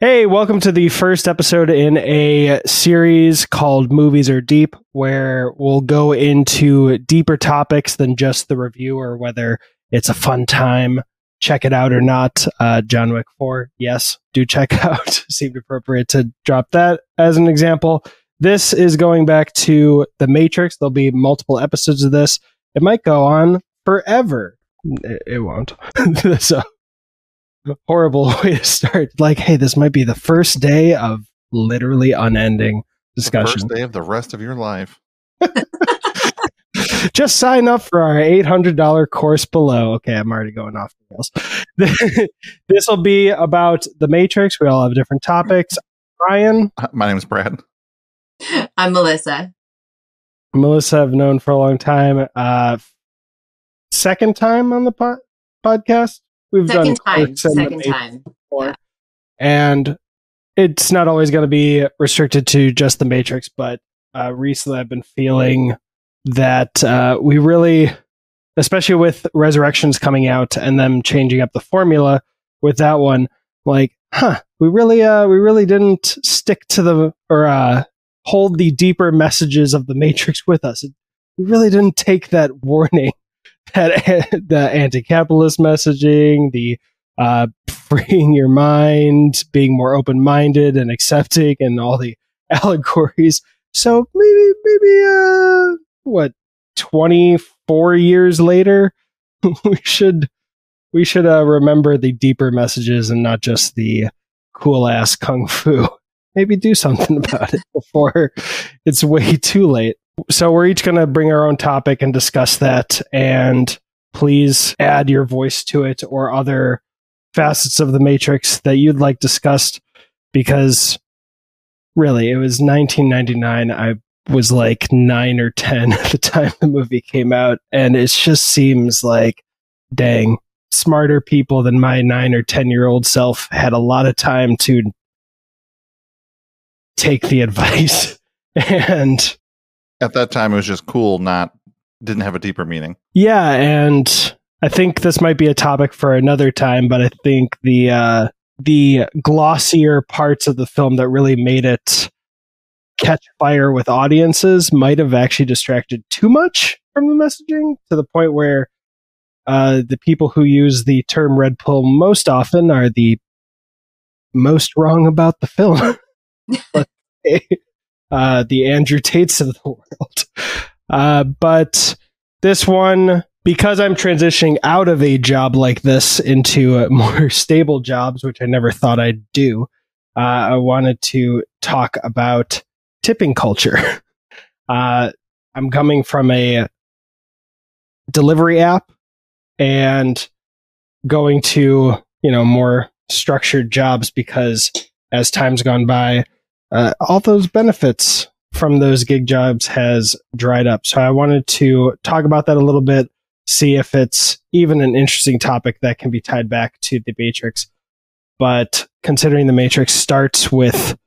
Hey, welcome to the first episode in a series called Movies Are Deep, where we'll go into deeper topics than just the review or whether it's a fun time. Check it out or not. Uh, John Wick 4, yes, do check out. Seemed appropriate to drop that as an example. This is going back to The Matrix. There'll be multiple episodes of this. It might go on forever. It, it won't. so horrible way to start. Like, hey, this might be the first day of literally unending discussion. First day of the rest of your life. Just sign up for our $800 course below. Okay, I'm already going off the rails. this will be about the Matrix. We all have different topics. Ryan. My name is Brad. I'm Melissa. Melissa, I've known for a long time. Uh, second time on the po- podcast. We've second done time, second time. Before. Yeah. And it's not always going to be restricted to just the Matrix, but uh, recently I've been feeling that uh, we really, especially with Resurrections coming out and them changing up the formula with that one, like, huh, we really, uh, we really didn't stick to the or uh, hold the deeper messages of the Matrix with us. We really didn't take that warning that the anti-capitalist messaging, the uh, freeing your mind, being more open-minded and accepting, and all the allegories. So maybe, maybe, uh, what, twenty-four years later, we should we should uh, remember the deeper messages and not just the cool ass kung fu. Maybe do something about it before it's way too late so we're each going to bring our own topic and discuss that. And please add your voice to it or other facets of the Matrix that you'd like discussed because really, it was 1999. I was like nine or 10 at the time the movie came out. And it just seems like, dang, smarter people than my nine or 10 year old self had a lot of time to take the advice and at that time it was just cool, not didn't have a deeper meaning. Yeah, and I think this might be a topic for another time, but I think the uh, the glossier parts of the film that really made it catch fire with audiences might have actually distracted too much from the messaging to the point where uh, the people who use the term red pill most often are the most wrong about the film. uh, the Andrew Tates of the world. Uh, but this one, because I'm transitioning out of a job like this into uh, more stable jobs, which I never thought I'd do, uh, I wanted to talk about tipping culture. I'm coming from a delivery app and going to, you know, more structured jobs because as time's gone by, uh, all those benefits from those gig jobs has dried up. So I wanted to talk about that a little bit, see if it's even an interesting topic that can be tied back to the Matrix. But considering the Matrix starts with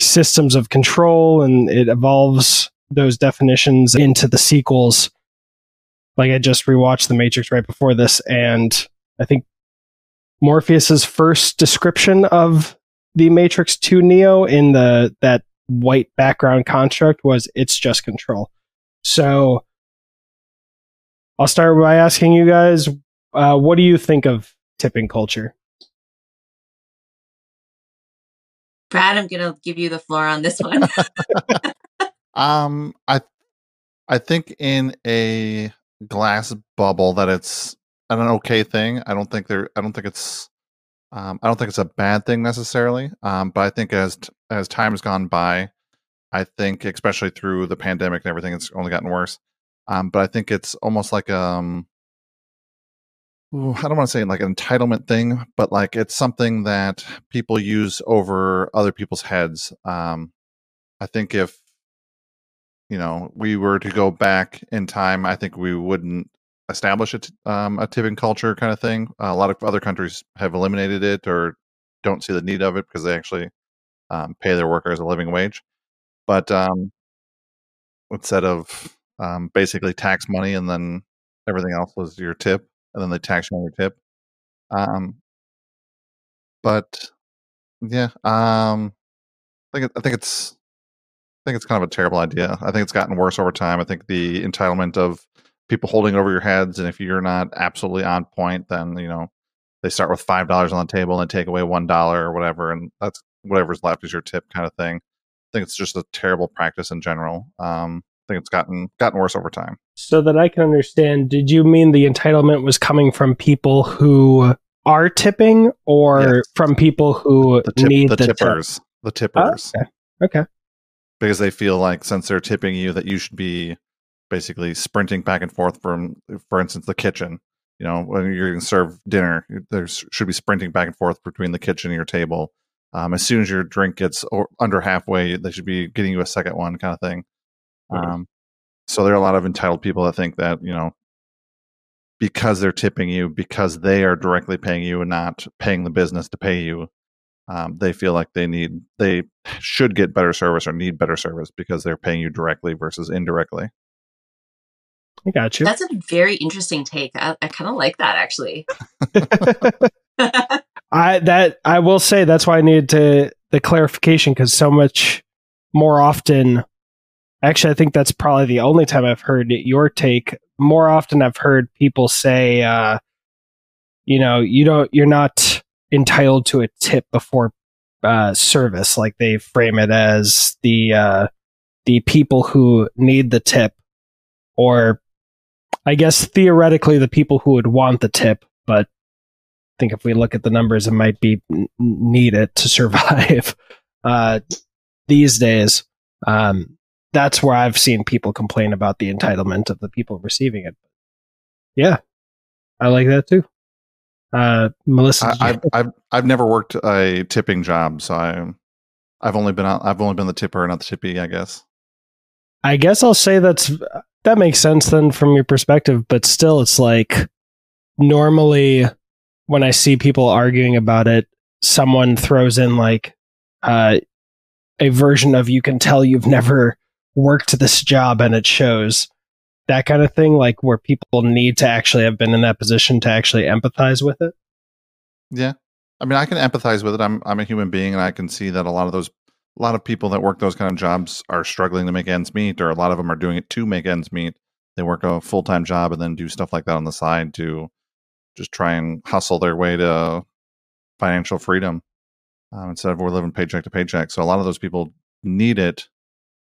systems of control and it evolves those definitions into the sequels. Like I just rewatched The Matrix right before this, and I think Morpheus's first description of the Matrix 2 Neo in the that white background construct was it's just control. So I'll start by asking you guys, uh, what do you think of tipping culture? Brad, I'm gonna give you the floor on this one. um, I, I think in a glass bubble that it's an okay thing. I don't think there. I don't think it's um, I don't think it's a bad thing necessarily, um, but I think as as time has gone by, I think especially through the pandemic and everything, it's only gotten worse. Um, but I think it's almost like um, ooh, I don't want to say like an entitlement thing, but like it's something that people use over other people's heads. Um, I think if you know we were to go back in time, I think we wouldn't establish a, um, a tipping culture kind of thing. Uh, a lot of other countries have eliminated it or don't see the need of it because they actually um, pay their workers a living wage. But um, instead of um, basically tax money and then everything else was your tip, and then they tax you on your tip. Um, but Yeah. Um, I think I think it's I think it's kind of a terrible idea. I think it's gotten worse over time. I think the entitlement of people holding over your heads, and if you're not absolutely on point, then you know they start with five dollars on the table and take away one dollar or whatever, and that's whatever's left is your tip kind of thing. I think it's just a terrible practice in general. Um, I think it's gotten gotten worse over time. So that I can understand, did you mean the entitlement was coming from people who are tipping, or Yes. from people who The, tip, need the, the, tip? tippers, the tippers, Oh, okay. Okay. because they feel like since they're tipping you, that you should be basically sprinting back and forth from, for instance, the kitchen. You know, when you're going to serve dinner, there should be sprinting back and forth between the kitchen and your table. Um, as soon as your drink gets under halfway, they should be getting you a second one, kind of thing. Mhm. Um, so there are a lot of entitled people that think that you know because they're tipping you, because they are directly paying you and not paying the business to pay you, um, they feel like they need they should get better service or need better service because they're paying you directly versus indirectly. I got you. That's a very interesting take. I, I kind of like that actually. I that I will say that's why I needed to the clarification because so much more often. Actually, I think that's probably the only time I've heard your take. More often, I've heard people say, uh, "You know, you don't, you're not entitled to a tip before uh, service." Like they frame it as the uh, the people who need the tip, or I guess theoretically the people who would want the tip, but I think if we look at the numbers, it might be needed to survive uh, these days. Um, that's where I've seen people complain about the entitlement of the people receiving it. Yeah, I like that too. Uh, Melissa, I, I've, I've I've never worked a tipping job, so I I've only been out, I've only been the tipper, not the tippy, I guess. I guess I'll say that's that makes sense then from your perspective, but still, it's like normally when I see people arguing about it, someone throws in like uh, a version of "you can tell you've never worked this job and it shows." That kind of thing, like where people need to actually have been in that position to actually empathize with it. Yeah, I mean, I can empathize with it. I'm I'm a human being, and I can see that a lot of those, a lot of people that work those kind of jobs are struggling to make ends meet, or a lot of them are doing it to make ends meet. They work a full time job and then do stuff like that on the side to just try and hustle their way to financial freedom um, instead of we're living paycheck to paycheck. So a lot of those people need it.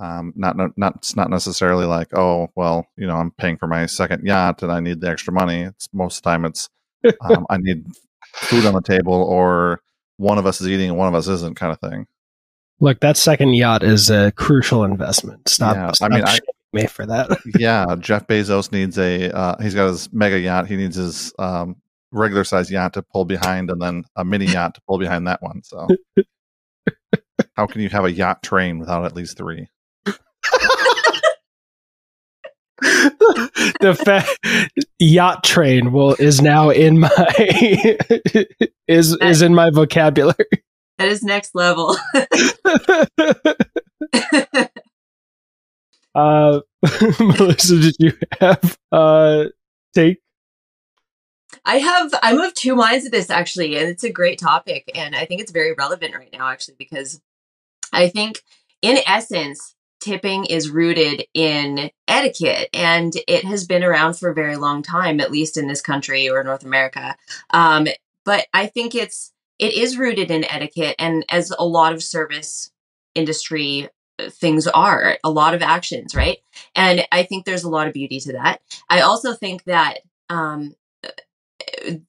Um, not not not it's not necessarily like oh well you know I'm paying for my second yacht and I need the extra money. It's most of the time it's um, I need food on the table or one of us is eating and one of us isn't kind of thing. Look, that second yacht is a crucial investment. Stop, Yeah, I stop mean, I- me for that. yeah, Jeff Bezos needs a uh, he's got his mega yacht. He needs his um, regular size yacht to pull behind and then a mini yacht to pull behind that one. So how can you have a yacht train without at least three? the fa- yacht train will is now in my is is in my vocabulary. That is next level. uh, Melissa, did you have uh take? I have I'm of two minds of this actually, and it's a great topic, and I think it's very relevant right now actually because I think in essence tipping is rooted in etiquette and it has been around for a very long time at least in this country or north america um, but i think it's it is rooted in etiquette and as a lot of service industry uh, things are a lot of actions right? And i think there's a lot of beauty to that. I also think that um,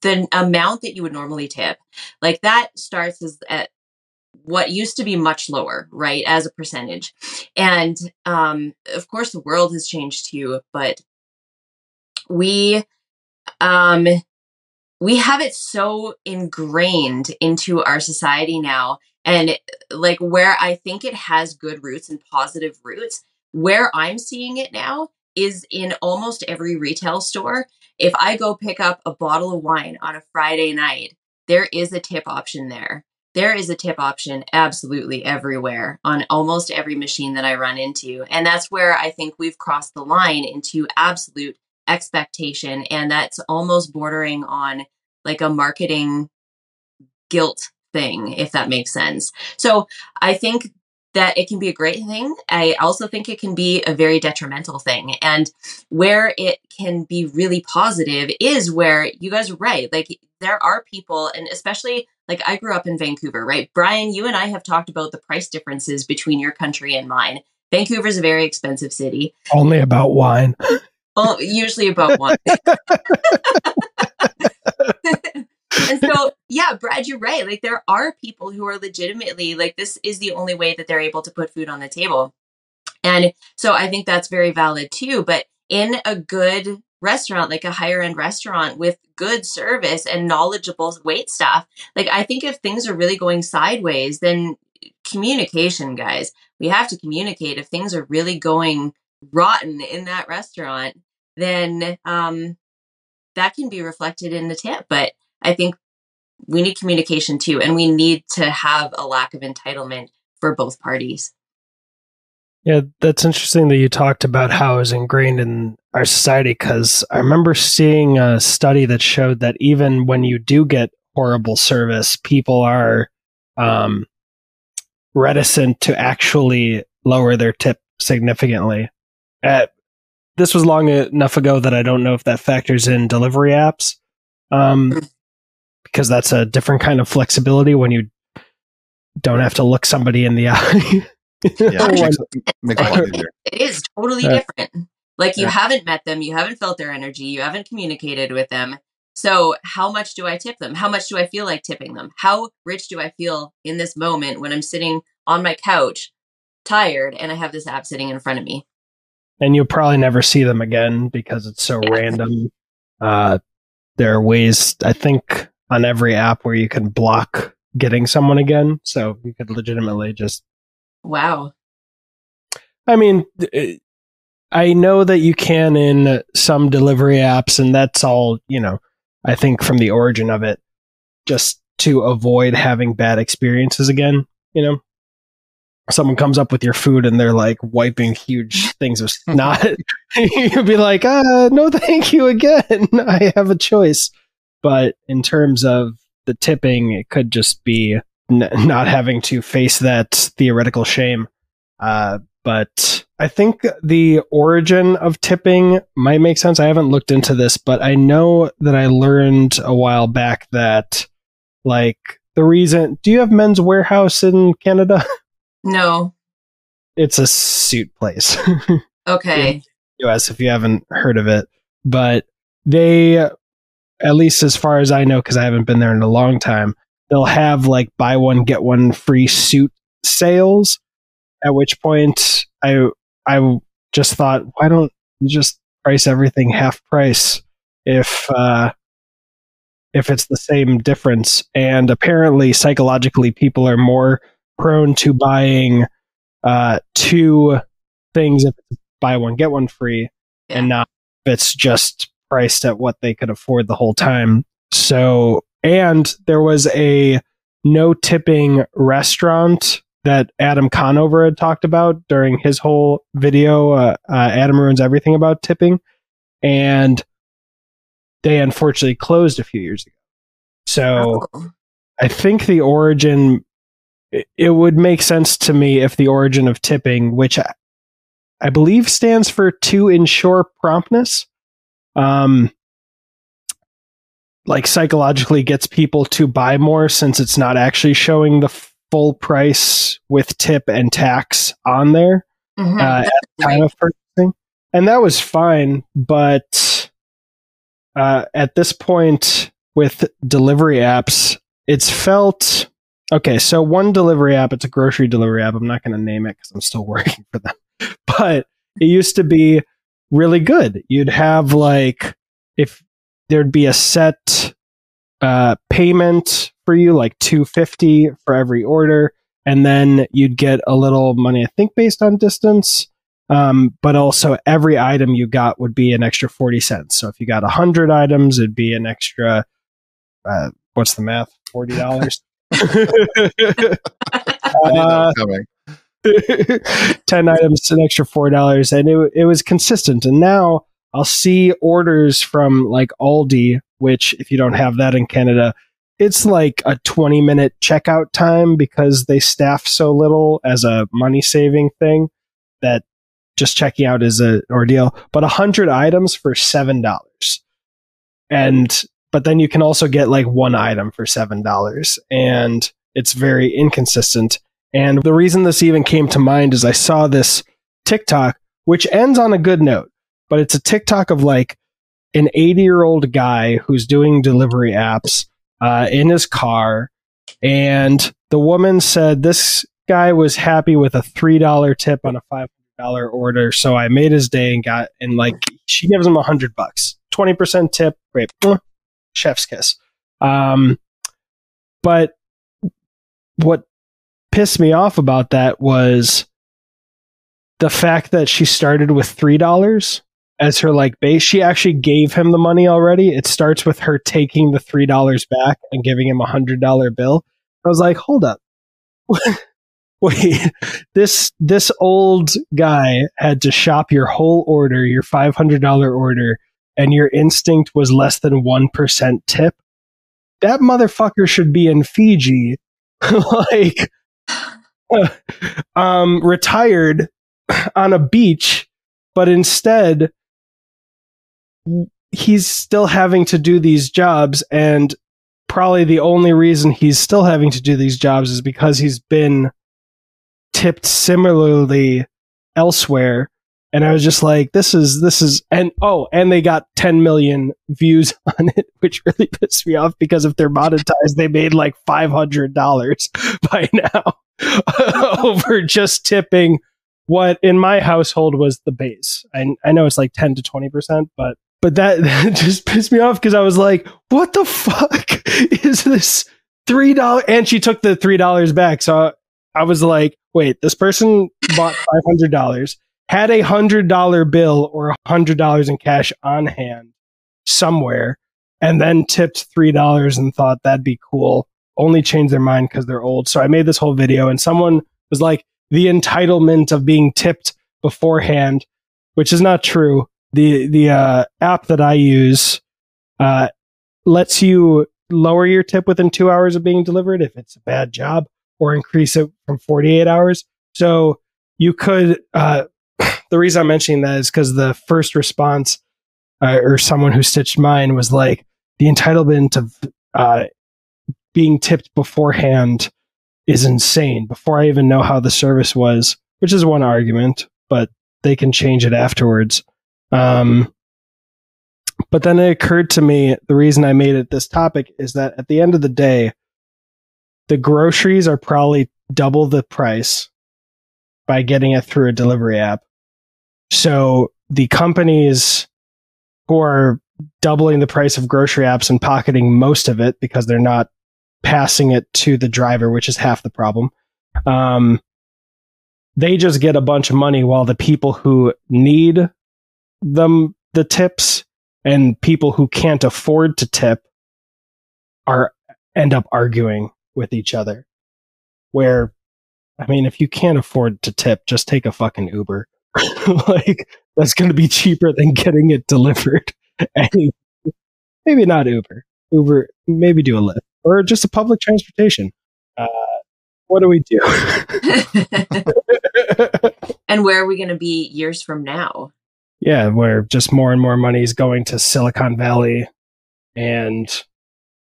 the amount that you would normally tip like that starts as at what used to be much lower right as a percentage. And um of course the world has changed too but we um we have it so ingrained into our society now. And like where i think it has good roots and positive roots where i'm seeing it now is in almost every retail store. If i go pick up a bottle of wine on a friday night there is a tip option there. There is a tip option absolutely everywhere on almost every machine that I run into. And that's where I think we've crossed the line into absolute expectation. And that's almost bordering on like a marketing guilt thing, if that makes sense. So I think that it can be a great thing. I also think it can be a very detrimental thing. And where it can be really positive is where you guys are right. Like there are people, and especially like I grew up in Vancouver, right? Brian, you and I have talked about the price differences between your country and mine. Vancouver is a very expensive city. Only about wine. Well, usually about one. and so, yeah, Brad, you're right. Like, there are people who are legitimately like, this is the only way that they're able to put food on the table. And so I think that's very valid too. But in a good restaurant, like a higher end restaurant with good service and knowledgeable wait staff, like, I think if things are really going sideways, then communication, guys, we have to communicate. If things are really going rotten in that restaurant, then um, that can be reflected in the tip. But I think we need communication too, and we need to have a lack of entitlement for both parties. Yeah, that's interesting that you talked about how it's ingrained in our society because I remember seeing a study that showed that even when you do get horrible service, people are um, reticent to actually lower their tip significantly. At, this was long enough ago that I don't know if that factors in delivery apps. Um, mm because that's a different kind of flexibility when you don't have to look somebody in the eye. yeah, it makes, makes it, it is totally uh, different. Like you yeah. haven't met them, you haven't felt their energy, you haven't communicated with them. So, how much do I tip them? How much do I feel like tipping them? How rich do I feel in this moment when I'm sitting on my couch, tired, and I have this app sitting in front of me? And you'll probably never see them again because it's so yeah. random. Uh, there are ways, I think, on every app where you can block getting someone again. So you could legitimately just. Wow. I mean, I know that you can in some delivery apps, and that's all, you know, I think from the origin of it, just to avoid having bad experiences again, you know? Someone comes up with your food and they're like wiping huge things of snot. You'd be like, uh, no, thank you again. I have a choice. But in terms of the tipping, it could just be n- not having to face that theoretical shame. Uh, but I think the origin of tipping might make sense. I haven't looked into this, but I know that I learned a while back that, like, the reason. Do you have Men's Wearhouse in Canada? No. It's a suit place. Okay. US, if you haven't heard of it. But they at least as far as I know, because I haven't been there in a long time, they'll have like buy one get one free suit sales. At which point, I I just thought, why don't you just price everything half price if uh, if it's the same difference? And apparently, psychologically, people are more prone to buying uh, two things if it's buy one get one free, yeah. and not if it's just priced at what they could afford the whole time. So, and there was a no tipping restaurant that Adam Conover had talked about during his whole video. Uh, uh, Adam ruins everything about tipping, and they unfortunately closed a few years ago. So, oh. I think the origin it would make sense to me if the origin of tipping, which I, I believe stands for to ensure promptness, um, like psychologically gets people to buy more since it's not actually showing the full price with tip and tax on there mm-hmm. uh, at the time of purchasing. And that was fine, but uh, at this point with delivery apps, it's felt okay. So one delivery app, it's a grocery delivery app. I'm not going to name it because I'm still working for them, but it used to be really good. You'd have like if there'd be a set uh, payment for you, like two fifty for every order, and then you'd get a little money, I think, based on distance. Um, but also every item you got would be an extra 40 cents. So if you got 100 items, it'd be an extra, uh, what's the math? $40. uh, 10 items, an extra $4. And it, it was consistent. And now I'll see orders from like Aldi, which, if you don't have that in Canada, it's like a 20 minute checkout time because they staff so little as a money saving thing that just checking out is an ordeal. But 100 items for $7. And, but then you can also get like one item for $7. And it's very inconsistent. And the reason this even came to mind is I saw this TikTok, which ends on a good note, but it's a TikTok of like an 80 year old guy who's doing delivery apps uh, in his car. And the woman said this guy was happy with a $3 tip on a $500 order. So I made his day and got, and like, she gives him a hundred bucks, 20% tip. Great. Chef's kiss. Um, but what pissed me off about that was the fact that she started with $3 as her like base. She actually gave him the money already. It starts with her taking the three dollars back and giving him a hundred dollar bill. I was like, hold up. Wait, this this old guy had to shop your whole order, your five hundred dollar order, and your instinct was less than one percent tip. That motherfucker should be in Fiji, like, um, retired on a beach, but instead he's still having to do these jobs and probably the only reason he's still having to do these jobs is because he's been tipped similarly elsewhere and i was just like this is this is and oh and they got 10 million views on it which really pissed me off because if they're monetized they made like $500 by now over just tipping what in my household was the base I, I know it's like 10 to 20% but but that, that just pissed me off because I was like, what the fuck is this three dollar? And she took the three dollars back. So I was like, wait, this person bought five hundred dollars, had a hundred dollar bill or a hundred dollars in cash on hand somewhere, and then tipped three dollars and thought that'd be cool. Only changed their mind because they're old. So I made this whole video, and someone was like, the entitlement of being tipped beforehand, which is not true the the uh, app that I use uh, lets you lower your tip within two hours of being delivered if it's a bad job, or increase it from 48 hours. So you could. Uh, the reason I'm mentioning that is because the first response uh, or someone who stitched mine was like the entitlement of uh, being tipped beforehand is insane before I even know how the service was, which is one argument, but they can change it afterwards. Um, but then it occurred to me the reason I made it this topic is that at the end of the day, the groceries are probably double the price by getting it through a delivery app. So the companies who are doubling the price of grocery apps and pocketing most of it because they're not passing it to the driver, which is half the problem. Um, they just get a bunch of money while the people who need them the tips and people who can't afford to tip are end up arguing with each other where i mean if you can't afford to tip just take a fucking uber like that's going to be cheaper than getting it delivered and maybe not uber uber maybe do a Lyft or just a public transportation uh, what do we do and where are we going to be years from now yeah, where just more and more money is going to Silicon Valley and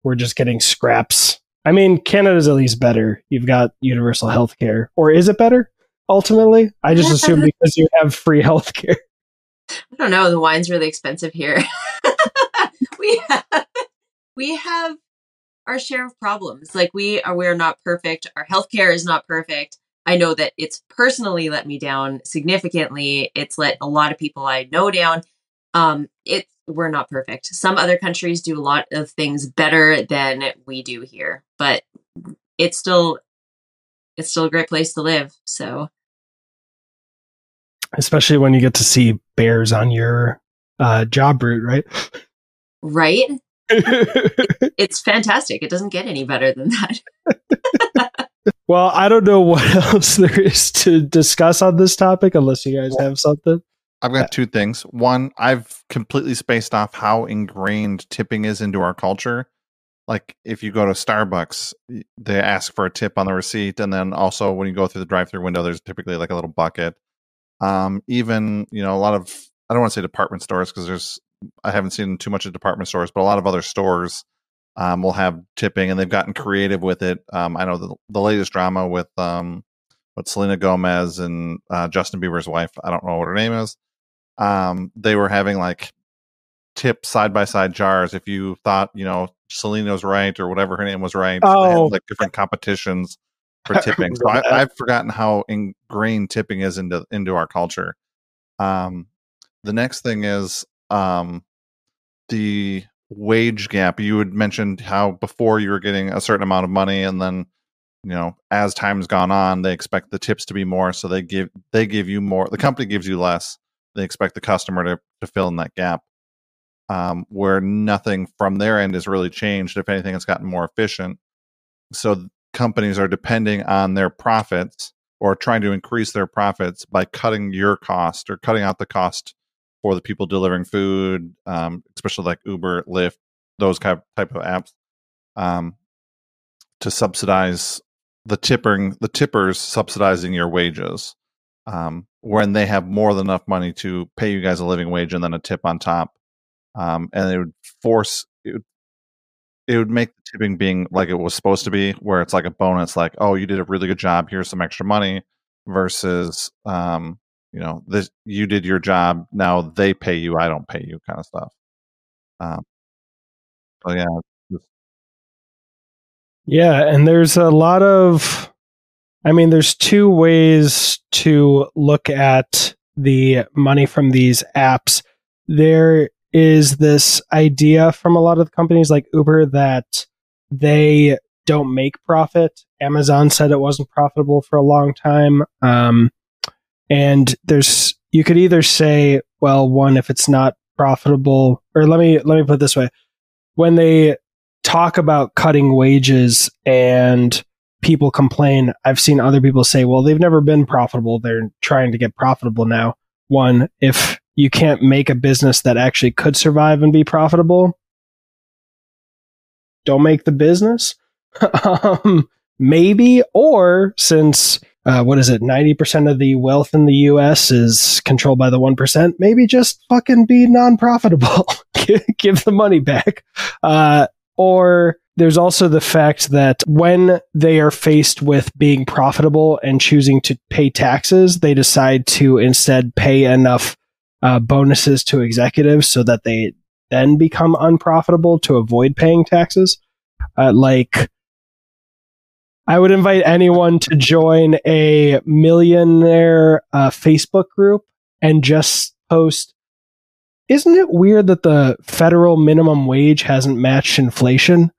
we're just getting scraps. I mean, Canada's at least better. You've got universal health care. Or is it better ultimately? I just assume because you have free health care. I don't know. The wine's really expensive here. we have, we have our share of problems. Like we are, we're not perfect. Our healthcare is not perfect. I know that it's personally let me down significantly. It's let a lot of people I know down. Um, it we're not perfect. Some other countries do a lot of things better than we do here, but it's still it's still a great place to live. So, especially when you get to see bears on your uh, job route, right? Right. it, it's fantastic. It doesn't get any better than that. Well, I don't know what else there is to discuss on this topic unless you guys have something. I've got two things. One, I've completely spaced off how ingrained tipping is into our culture. like if you go to Starbucks, they ask for a tip on the receipt, and then also when you go through the drive-through window, there's typically like a little bucket. Um, even you know a lot of I don't want to say department stores because there's I haven't seen too much of department stores, but a lot of other stores um, will have tipping, and they've gotten creative with it. Um, I know the, the latest drama with um, with Selena Gomez and uh, Justin Bieber's wife. I don't know what her name is. Um, they were having like tip side by side jars. If you thought you know Selena was right or whatever her name was right, they had, Oh. like different competitions for tipping. so I, I've forgotten how ingrained tipping is into into our culture. Um, the next thing is um, the wage gap. You had mentioned how before you were getting a certain amount of money, and then you know as time's gone on, they expect the tips to be more, so they give they give you more. The company gives you less. They expect the customer to to fill in that gap. Um, where nothing from their end has really changed. If anything, it's gotten more efficient. So companies are depending on their profits or trying to increase their profits by cutting your cost or cutting out the cost for the people delivering food, um, especially like Uber, Lyft, those type type of apps, um, to subsidize the tipping, the tippers subsidizing your wages, um, when they have more than enough money to pay you guys a living wage and then a tip on top, um, and it would force it would, it would make the tipping being like it was supposed to be, where it's like a bonus, like oh you did a really good job, here's some extra money, versus um, you know this you did your job now they pay you i don't pay you kind of stuff um so yeah Yeah, and there's a lot of I mean there's two ways to look at the money from these apps. There is this idea from a lot of the companies like Uber that they don't make profit. Amazon said it wasn't profitable for a long time. Um, and there's you could either say, well, one, if it's not profitable, or let me let me put it this way. When they talk about cutting wages and people complain, I've seen other people say, well, they've never been profitable. They're trying to get profitable now. One, if you can't make a business that actually could survive and be profitable, don't make the business. um, maybe, or since uh, what is it, ninety percent of the wealth in the U.S. is controlled by the one percent, maybe just fucking be non-profitable, give the money back. Uh, or there's also the fact that when they are faced with being profitable and choosing to pay taxes, they decide to instead pay enough uh, bonuses to executives so that they then become unprofitable to avoid paying taxes. Uh, like, I would invite anyone to join a millionaire uh, Facebook group and just post. Isn't it weird that the federal minimum wage hasn't matched inflation?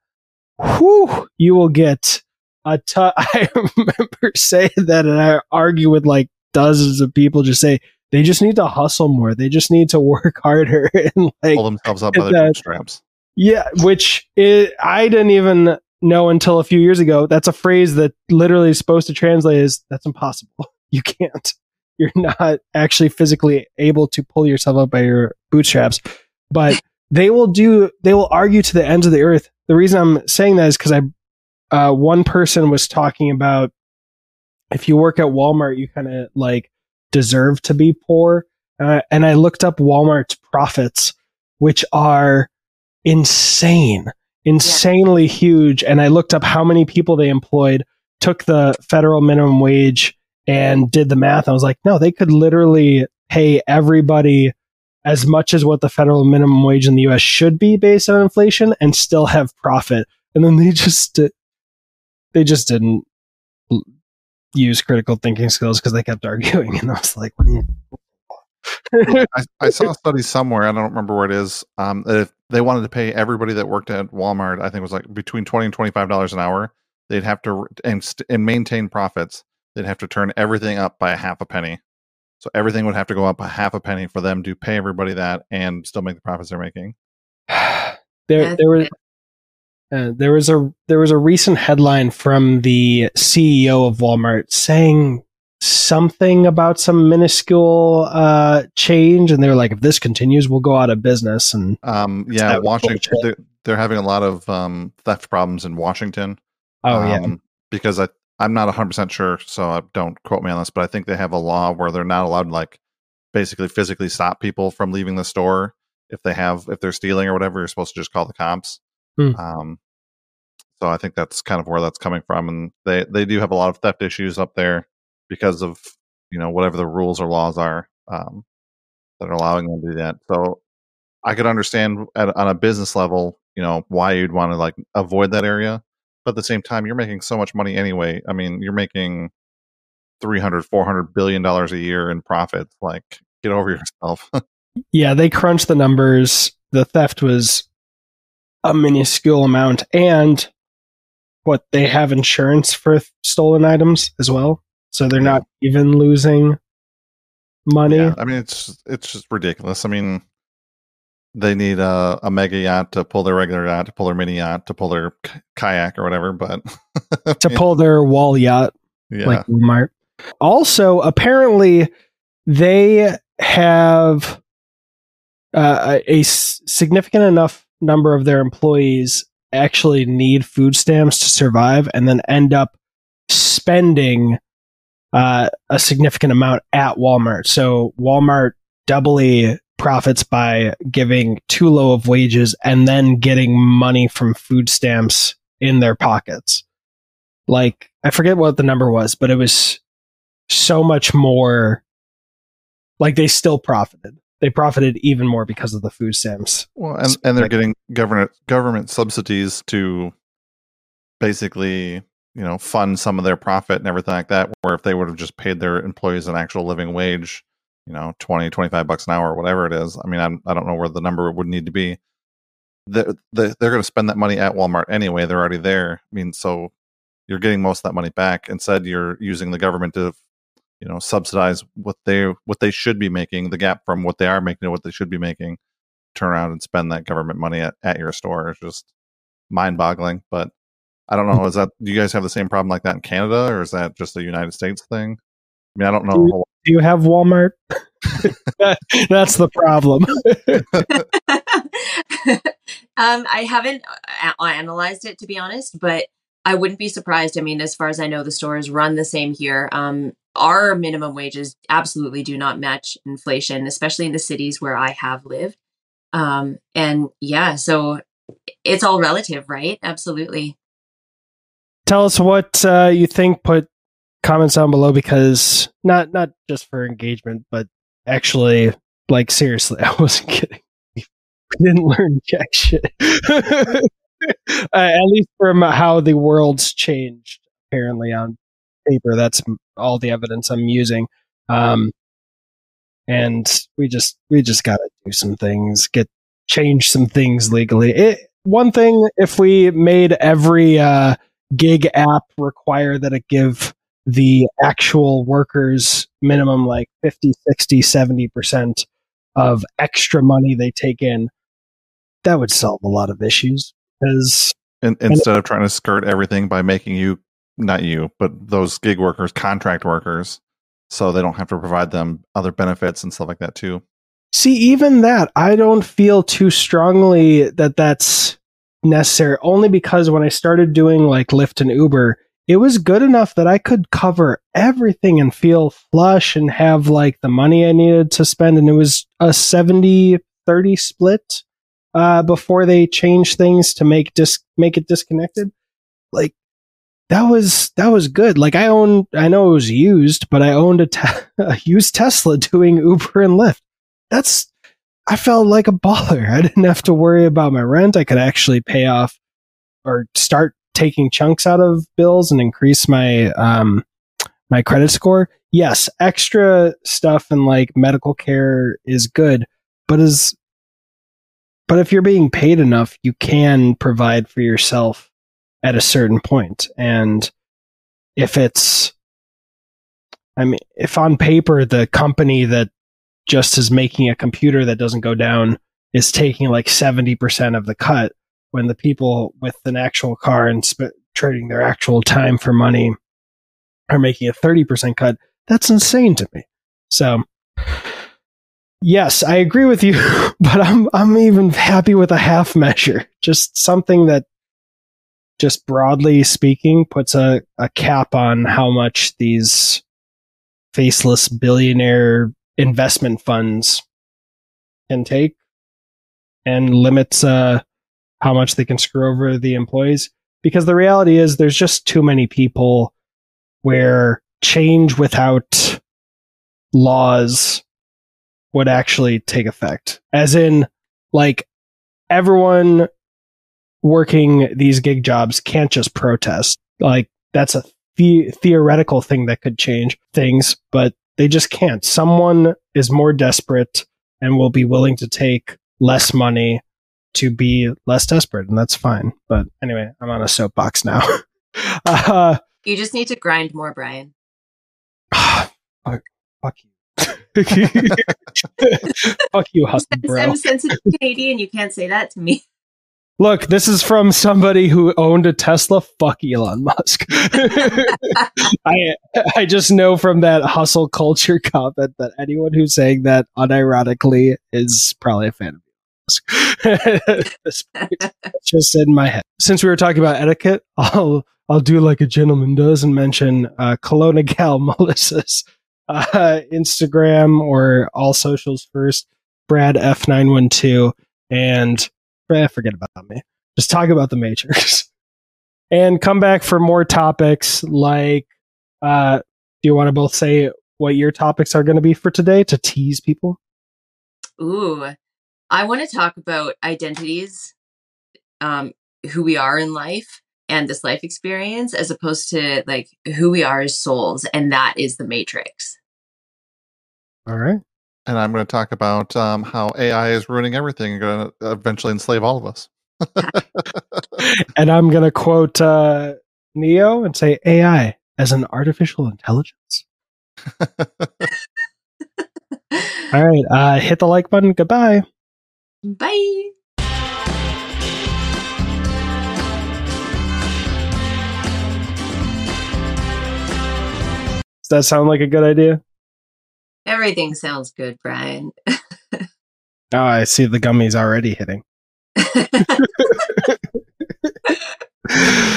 Whew, you will get a ton. I remember saying that, and I argue with like dozens of people. Just say they just need to hustle more. They just need to work harder and like pull themselves up by their bootstraps yeah, which is, I didn't even know until a few years ago. That's a phrase that literally is supposed to translate as that's impossible. You can't. You're not actually physically able to pull yourself up by your bootstraps. But they will do. They will argue to the ends of the earth. The reason I'm saying that is because I, uh, one person was talking about if you work at Walmart, you kind of like deserve to be poor. Uh, and I looked up Walmart's profits, which are insane, insanely huge. And I looked up how many people they employed, took the federal minimum wage, and did the math. I was like, no, they could literally pay everybody as much as what the federal minimum wage in the US should be based on inflation and still have profit. And then they just they just didn't use critical thinking skills because they kept arguing and I was like, what do you I, I saw a study somewhere i don't remember where it is um that if they wanted to pay everybody that worked at walmart i think it was like between 20 and 25 dollars an hour they'd have to and, st- and maintain profits they'd have to turn everything up by a half a penny so everything would have to go up a half a penny for them to pay everybody that and still make the profits they're making there there was it. Uh, there was a there was a recent headline from the CEO of Walmart saying something about some minuscule uh, change, and they were like, "If this continues, we'll go out of business." And Um, yeah, Washington. There, they're having a lot of um, theft problems in Washington. Oh yeah. um, because I I'm not 100 percent sure, so uh, don't quote me on this, but I think they have a law where they're not allowed to like basically physically stop people from leaving the store if they have if they're stealing or whatever. You're supposed to just call the cops. Hmm. Um, so I think that's kind of where that's coming from, and they they do have a lot of theft issues up there because of you know whatever the rules or laws are um, that are allowing them to do that. So I could understand at, on a business level, you know, why you'd want to like avoid that area, but at the same time, you're making so much money anyway. I mean, you're making 300 400 billion dollars a year in profits like get over yourself Yeah, they crunched the numbers. The theft was a minuscule amount, and what they have insurance for stolen items as well, so they're not even losing money. yeah i mean it's it's just ridiculous i mean they need a, a mega yacht to pull their regular yacht to pull their mini yacht to pull their k- kayak or whatever but To pull their wall yacht yeah like Walmart. Also, apparently, they have uh, a, significant enough number of their employees actually need food stamps to survive, and then end up spending uh, a significant amount at Walmart. So Walmart doubly profits by giving too low of wages and then getting money from food stamps in their pockets like I forget what the number was, but it was so much more like they still profited. They profited even more because of the food stamps. well and, and they're getting government government subsidies to basically you know fund some of their profit and everything like that where if they would have just paid their employees an actual living wage you know 20 25 bucks an hour or whatever it is i mean I'm, i don't know where the number would need to be. They're, they're, they're going to spend that money at walmart anyway they're already there. I mean so you're getting most of that money back. Instead you're using the government to you know subsidize what they what they should be making the gap from what they are making to what they should be making turn around and spend that government money at, at your store it's just mind boggling but i don't know is that do you guys have the same problem like that in canada or is that just a united states thing i mean i don't know a whole Do you have Walmart? That's the problem. um, I haven't analyzed it to be honest, but I wouldn't be surprised. I mean, as far as I know, the stores run the same here. Um, our minimum wages absolutely do not match inflation, especially in the cities where I have lived. Um, and yeah, so it's all relative, right? Absolutely. Tell us what uh, you think. Put comments down below because not not just for engagement, but actually, like seriously, I wasn't kidding. We didn't learn jack shit. uh, at least from how the world's changed, apparently on paper. That's all the evidence I'm using. Um, and we just we just got to do some things, get change some things legally. It, one thing, if we made every uh, gig app require that it give the actual workers minimum like 50 60 70% of extra money they take in that would solve a lot of issues because in, instead of trying to skirt everything by making you not you but those gig workers contract workers so they don't have to provide them other benefits and stuff like that too. See even that i don't feel too strongly that that's necessary only because when i started doing like lyft and uber it was good enough that i could cover everything and feel flush and have like the money i needed to spend and it was a 70 30 split uh, before they changed things to make dis- make it disconnected. Like that was that was good like i own i know it was used but i owned a, te- a used tesla doing uber and lyft that's I felt like a baller. I didn't have to worry about my rent. I could actually pay off or start taking chunks out of bills and increase my um my credit score. Yes, extra stuff and like medical care is good, but is but if you're being paid enough, you can provide for yourself at a certain point. And if it's I mean, if on paper the company that just is making a computer that doesn't go down is taking like 70% of the cut when the people with an actual car and sp- trading their actual time for money are making a 30% cut that's insane to me so yes, I agree with you, but I'm I'm even happy with a half measure. Just something that just broadly speaking puts a, a cap on how much these faceless billionaire investment funds can take and limits uh, how much they can screw over the employees. Because the reality is, there's just too many people where change without laws would actually take effect. As in, like, everyone working these gig jobs can't just protest. Like, that's a the- theoretical thing that could change things, but they just can't. Someone is more desperate and will be willing to take less money to be less desperate, and that's fine. But anyway, I'm on a soapbox now. uh, You just need to grind more, Brian. fuck, fuck you. fuck you, husband. I'm a sensitive Canadian. You can't say that to me. Look, this is from somebody who owned a Tesla. Fuck Elon Musk. I I just know from that hustle culture comment that anyone who's saying that unironically is probably a fan of Musk. Just in my head. Since we were talking about etiquette, I'll I'll do like a gentleman does and mention uh, Kelowna Gal Melissa's uh, Instagram or all socials first. Brad F nine one two and eh, forget about me. Just talk about the Matrix. and come back for more topics like uh do you want to both say what your topics are going to be for today to tease people? Ooh, I want to talk about identities, um, who we are in life, and this life experience, as opposed to like who we are as souls, and that is the Matrix. All right. And I'm going to talk about um, how AI is ruining everything and going to eventually enslave all of us. And I'm going to quote uh Neo and say AI as an artificial intelligence. All right, uh hit the like button. Goodbye. Bye. Does that sound like a good idea? Everything sounds good, Brian. Oh, I see the gummies already hitting.